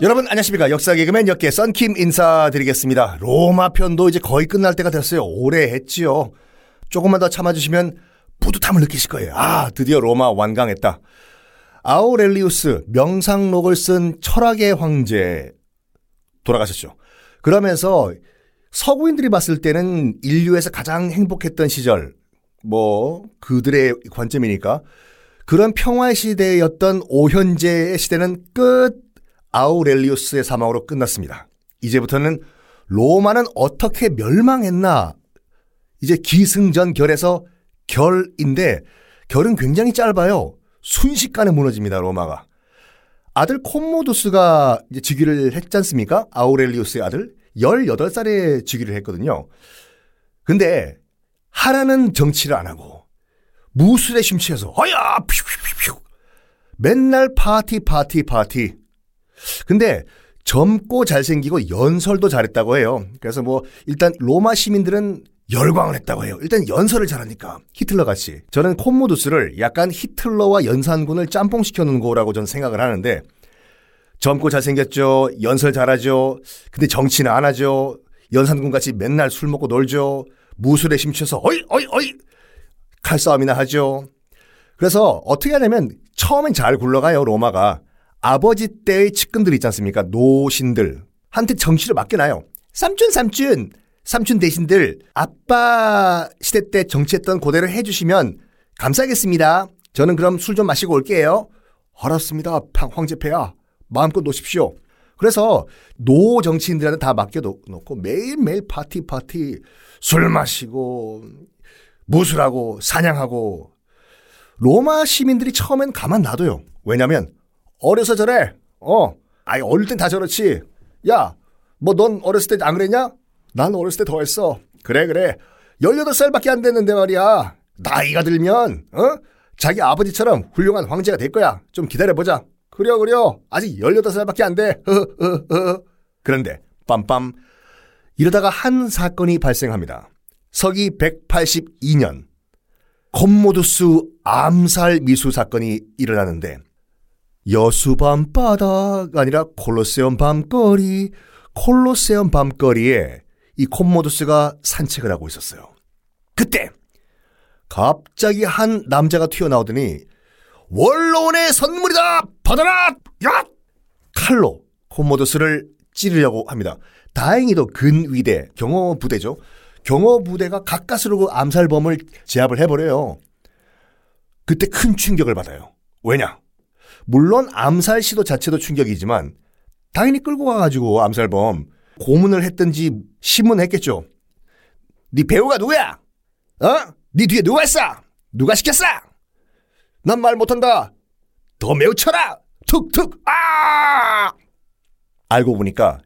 여러분 안녕하십니까. 역사 개그맨 역계 썬킴 인사드리겠습니다. 로마 편도 이제 거의 끝날 때가 됐어요. 오래 했지요. 조금만 더 참아주시면 뿌듯함을 느끼실 거예요. 아 드디어 로마 완강했다. 아우렐리우스 명상록을 쓴 철학의 황제 돌아가셨죠. 그러면서 서구인들이 봤을 때는 인류에서 가장 행복했던 시절 뭐 그들의 관점이니까 그런 평화의 시대였던 오현재의 시대는 끝 아우렐리우스의 사망으로 끝났습니다. 이제부터는 로마는 어떻게 멸망했나? 이제 기승전 결에서 결인데 결은 굉장히 짧아요. 순식간에 무너집니다. 로마가. 아들 콤모두스가 이제 즉위를 했지 않습니까? 아우렐리우스의 아들 18살에 즉위를 했거든요. 근데 하라는 정치를 안 하고 무술에 심취해서 허야 퓨퓨퓨퓨 맨날 파티 파티 파티 근데 젊고 잘생기고 연설도 잘했다고 해요. 그래서 뭐 일단 로마 시민들은 열광을 했다고 해요. 일단 연설을 잘하니까 히틀러 같이. 저는 콤모두스를 약간 히틀러와 연산군을 짬뽕 시켜 놓은 거라고 저는 생각을 하는데 젊고 잘생겼죠. 연설 잘하죠. 근데 정치는 안 하죠. 연산군 같이 맨날 술 먹고 놀죠. 무술에 심취해서 어이 어이 어이 칼싸움이나 하죠. 그래서 어떻게 하냐면 처음엔 잘 굴러가요 로마가. 아버지 때의 측근들 있지 않습니까? 노신들. 한테 정치를 맡겨놔요. 삼촌, 삼촌. 삼촌 대신들 아빠 시대 때 정치했던 고대로 해주시면 감사하겠습니다. 저는 그럼 술 좀 마시고 올게요. 알았습니다. 황제 폐하. 마음껏 노십시오. 그래서 노 정치인들한테 다 맡겨놓고 매일매일 파티 파티 술 마시고 무술하고 사냥하고 로마 시민들이 처음엔 가만 놔둬요. 왜냐면 어려서 저래. 어. 아이, 어릴 땐 다 저렇지. 야, 뭐 넌 어렸을 때 안 그랬냐? 난 어렸을 때 더 했어. 그래, 그래. 18살밖에 안 됐는데 말이야. 나이가 들면, 어? 자기 아버지처럼 훌륭한 황제가 될 거야. 좀 기다려보자. 그려, 그려. 아직 18살밖에 안 돼. 그런데, 빰빰. 이러다가 한 사건이 발생합니다. 서기 182년. 콤모두스 암살 미수 사건이 일어나는데, 여수 밤바다가 아니라 콜로세움 밤거리, 콜로세움 밤거리에 이 콤모두스가 산책을 하고 있었어요. 그때 갑자기 한 남자가 튀어나오더니 원로원의 선물이다! 받아라! 야! 칼로 콤모두스를 찌르려고 합니다. 다행히도 근위대, 경호 부대죠. 경호 부대가 가까스로 그 암살범을 제압을 해버려요. 그때 큰 충격을 받아요. 왜냐? 물론 암살 시도 자체도 충격이지만 당연히 끌고 가가지고 암살범 고문을 했든지 신문했겠죠. 네 배우가 누구야? 어? 네 뒤에 누가 있어? 누가 시켰어? 난 말 못한다. 더 매우 쳐라. 툭툭. 아! 알고 보니까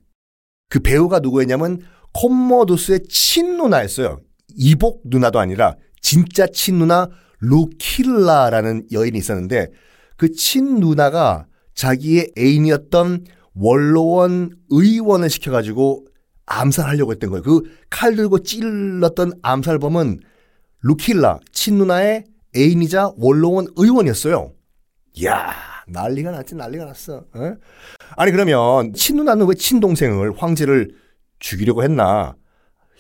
그 배우가 누구였냐면 콤모두스의 친누나였어요. 이복 누나도 아니라 진짜 친누나 루킬라라는 여인이 있었는데 그 친누나가 자기의 애인이었던 원로원 의원을 시켜가지고 암살하려고 했던 거예요. 그 칼 들고 찔렀던 암살범은 루킬라 친누나의 애인이자 원로원 의원이었어요. 이야 난리가 났지 난리가 났어. 어? 아니 그러면 친누나는 왜 친동생을 황제를 죽이려고 했나?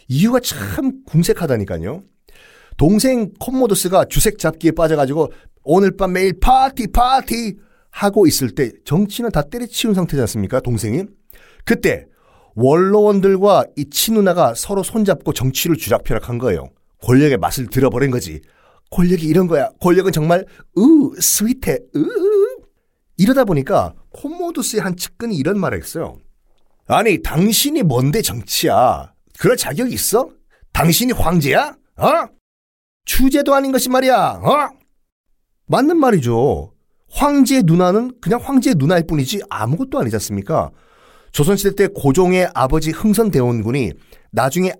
이유가 참 궁색하다니까요. 동생 콤모도스가 주색 잡기에 빠져가지고 오늘 밤 매일 파티 파티 하고 있을 때 정치는 다 때려치운 상태지 않습니까? 동생이. 그때 원로원들과 이 친누나가 서로 손잡고 정치를 쥐락펴락한 거예요. 권력의 맛을 들어버린 거지. 권력이 이런 거야. 권력은 정말 으 스윗해. 으 이러다 보니까 콤모두스의 한 측근이 이런 말을 했어요. 아니 당신이 뭔데 정치야? 그럴 자격이 있어? 당신이 황제야? 어? 추제도 아닌 것이 말이야. 어? 맞는 말이죠. 황제 누나는 그냥 황제 누나일 뿐이지 아무것도 아니지 않습니까? 조선시대 때 고종의 아버지 흥선대원군이 나중에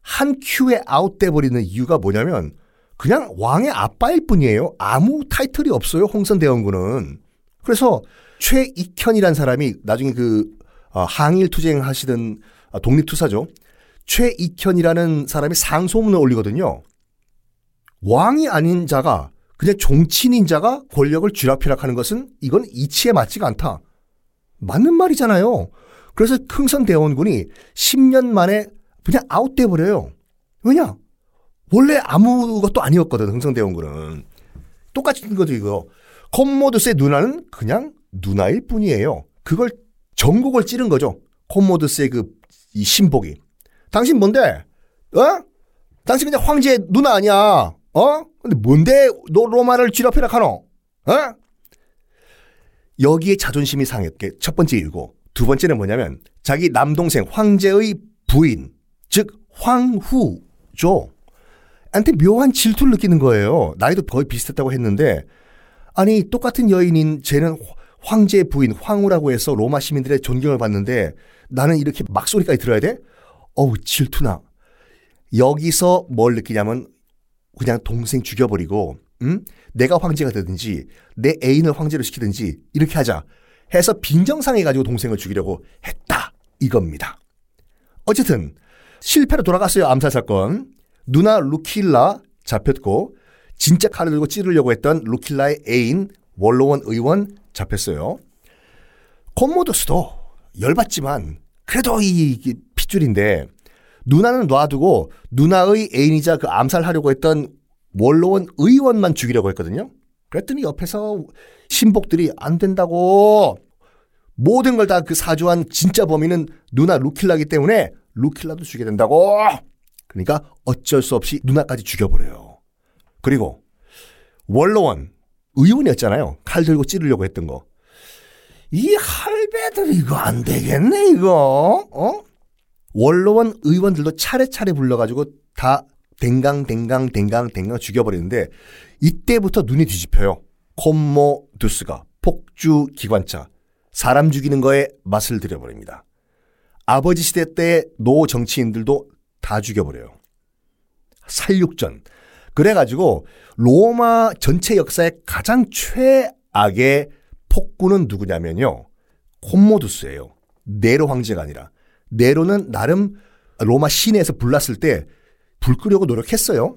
한 큐에 아웃돼 버리는 이유가 뭐냐면 그냥 왕의 아빠일 뿐이에요. 아무 타이틀이 없어요. 홍선대원군은. 그래서 최익현이란 사람이 나중에 그 어, 항일 투쟁 하시던 아, 독립투사죠. 최익현이라는 사람이 상소문을 올리거든요. 왕이 아닌 자가 그냥 종친인 자가 권력을 쥐락펴락하는 것은 이건 이치에 맞지가 않다. 맞는 말이잖아요. 그래서 흥선대원군이 10년 만에 그냥 아웃돼 버려요. 왜냐? 원래 아무것도 아니었거든, 흥선대원군은. 똑같은 거죠, 이거. 콤모드스의 누나는 그냥 누나일 뿐이에요. 그걸 전국을 찌른 거죠. 콤모드스의 그, 이 신복이. 당신 뭔데? 어? 당신 그냥 황제 누나 아니야. 어? 근데 뭔데 너 로마를 쥐럽히라 카노? 어? 여기에 자존심이 상했게 첫 번째 이유고 두 번째는 뭐냐면 자기 남동생 황제의 부인 즉 황후죠. 한테 묘한 질투를 느끼는 거예요. 나이도 거의 비슷했다고 했는데 아니 똑같은 여인인 쟤는 황제 부인 황후라고 해서 로마 시민들의 존경을 받는데 나는 이렇게 막소리까지 들어야 돼? 어우 질투나. 여기서 뭘 느끼냐면 그냥 동생 죽여버리고 음? 내가 황제가 되든지 내 애인을 황제로 시키든지 이렇게 하자 해서 빈정상해가지고 동생을 죽이려고 했다 이겁니다. 어쨌든 실패로 돌아갔어요 암살 사건. 누나 루킬라 잡혔고 진짜 칼을 들고 찌르려고 했던 루킬라의 애인 원로원 의원 잡혔어요. 콤모도스도 열받지만 그래도 이 핏줄인데 누나는 놔두고 누나의 애인이자 그 암살하려고 했던 원로원 의원만 죽이려고 했거든요. 그랬더니 옆에서 신복들이 안 된다고 모든 걸 다 그 사주한 진짜 범인은 누나 루킬라기 때문에 루킬라도 죽여야 된다고. 그러니까 어쩔 수 없이 누나까지 죽여버려요. 그리고 원로원 의원이었잖아요. 칼 들고 찌르려고 했던 거. 이 할배들 이거 안 되겠네 이거. 어? 원로원 의원들도 차례차례 불러가지고 다 댕강 댕강 댕강 댕강 죽여버리는데 이때부터 눈이 뒤집혀요. 콤모 두스가 폭주 기관차 사람 죽이는 거에 맛을 들여버립니다. 아버지 시대 때의 노 정치인들도 다 죽여버려요. 살육전. 그래가지고 로마 전체 역사의 가장 최악의 폭군은 누구냐면요. 콤모두스예요. 네로 황제가 아니라. 네로는 나름 로마 시내에서 불났을 때 불 끄려고 노력했어요.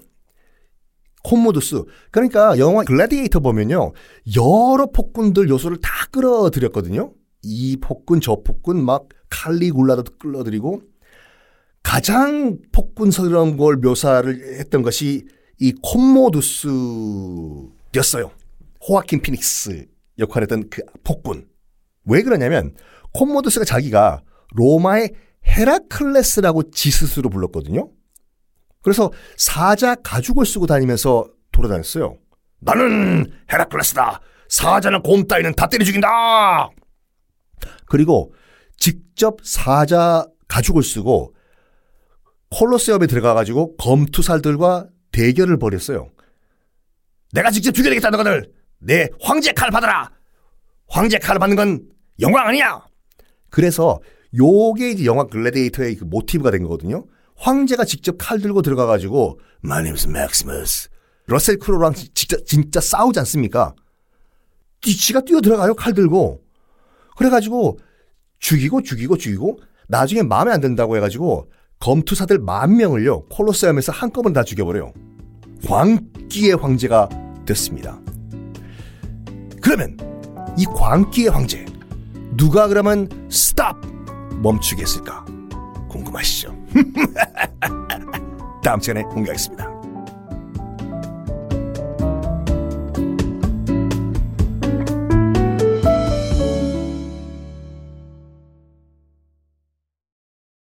콤모두스. 그러니까 영화 글래디에이터 보면요. 여러 폭군들 요소를 다 끌어들였거든요. 이 폭군, 저 폭군, 막 칼리굴라도 끌어들이고 가장 폭군스러운 걸 묘사를 했던 것이 이 콤모두스였어요. 호아킨 피닉스 역할했던 그 폭군. 왜 그러냐면 콤모두스가 자기가 로마의 헤라클레스라고 지 스스로 불렀거든요. 그래서 사자 가죽을 쓰고 다니면서 돌아다녔어요. 나는 헤라클레스다. 사자는 곰 따위는 다 때려 죽인다. 그리고 직접 사자 가죽을 쓰고 콜로세움에 들어가가지고 검투살들과 대결을 벌였어요. 내가 직접 죽여야겠다 너희들. 내 황제 칼 받아라. 황제 칼을 받는 건 영광 아니야. 그래서 요게 이제 영화 글래디에이터의 그 모티브가 된 거거든요. 황제가 직접 칼 들고 들어가가지고 My name is Maximus. 러셀 크로랑 진짜 진짜 싸우지 않습니까? 지가 뛰어 들어가요 칼 들고. 그래가지고 죽이고 죽이고 죽이고 나중에 마음에 안 든다고 해가지고 검투사들 만 명을요 콜로세움에서 한꺼번에 다 죽여버려요. 광기의 황제가 됐습니다. 그러면 이 광기의 황제 누가 그러면 스탑 멈추겠을까 궁금하시죠? 다음 시간에 공개하겠습니다.